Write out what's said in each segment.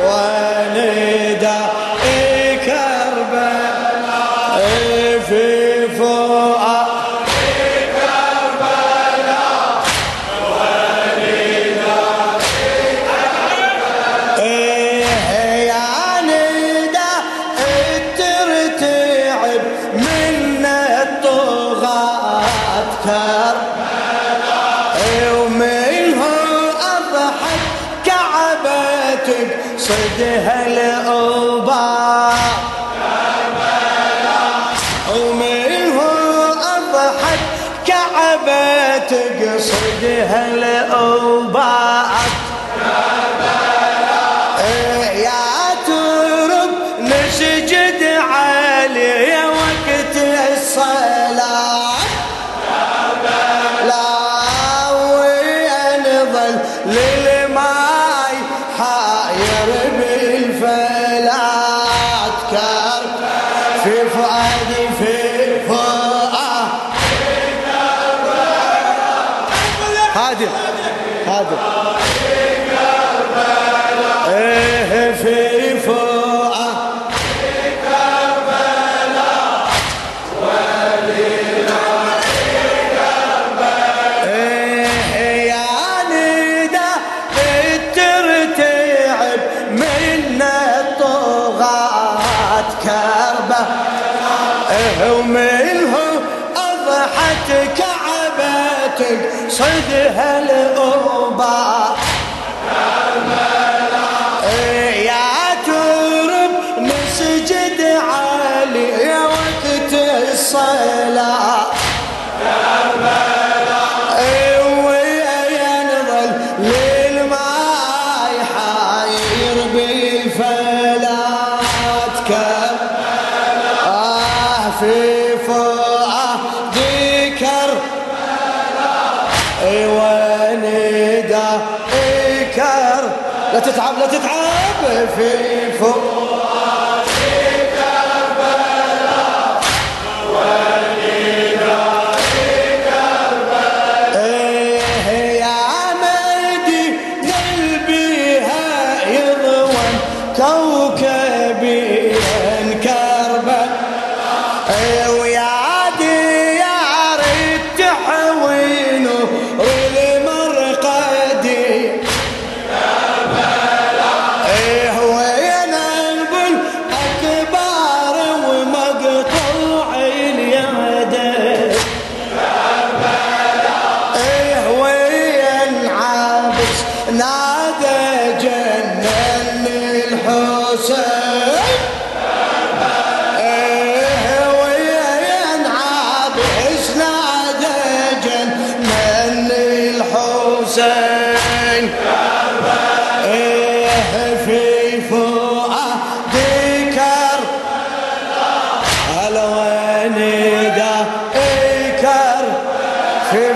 Wow. صدها الأوبا ومنه أضحت كعبة تقصدها الأوبا living. عليها ومنهم أضحت كعبتك صدها الأربع إيه يا ترب نسجد علي وقت الصلاة. لا تتعب لا تتعب. في فوق. كربلاء كربلاء يا كوكبي كربلاء إيه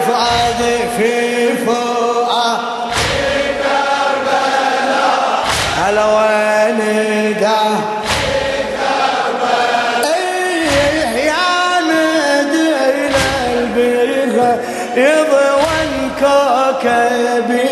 يفعل في فؤاد. كربلاء هلا وين ده إيه يضوى الكوكب.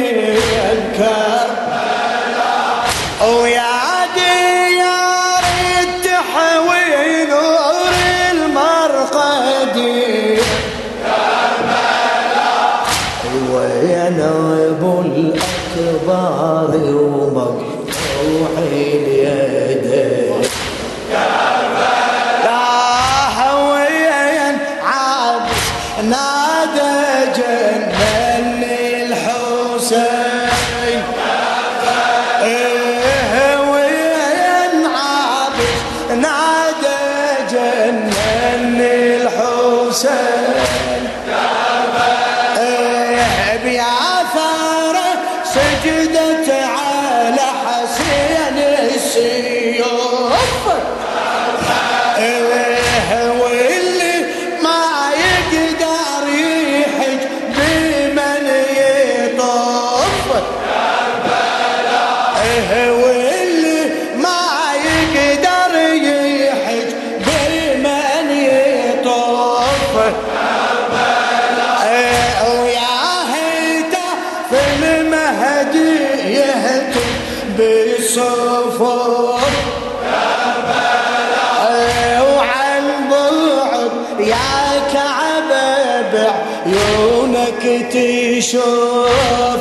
بعيونك تشوف.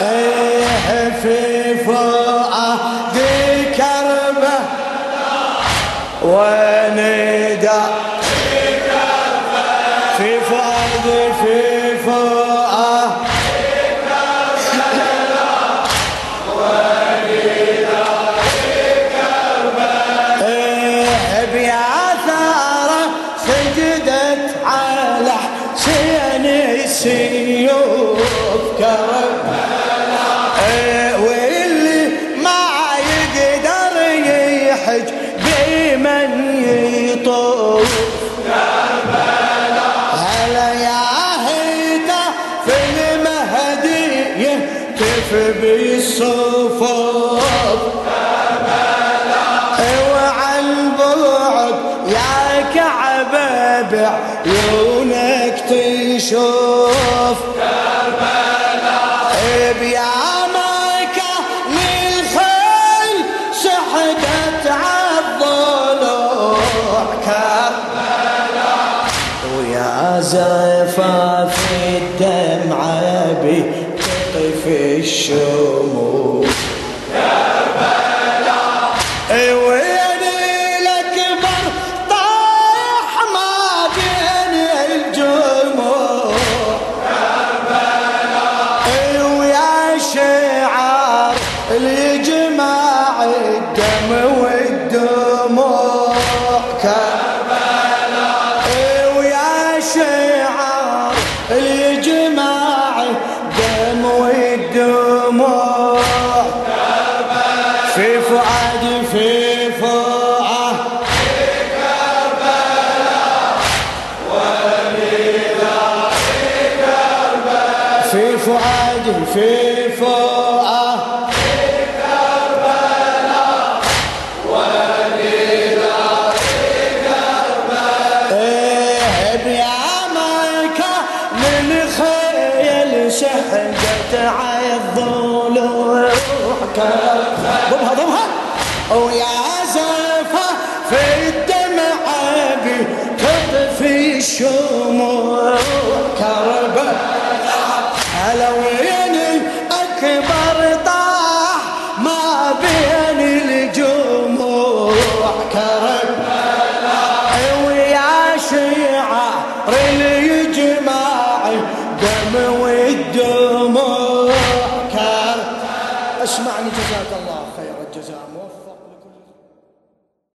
إيه في فؤادي كربه وين يشوف كربلاء إيه بيامك للخيل سحقت عالضلوع كربلاء ويا زفاف الدمعة بتطفي الشموع. شحقت عالظل ضمها ضمها. ويا في الدمع بتطفي الشموع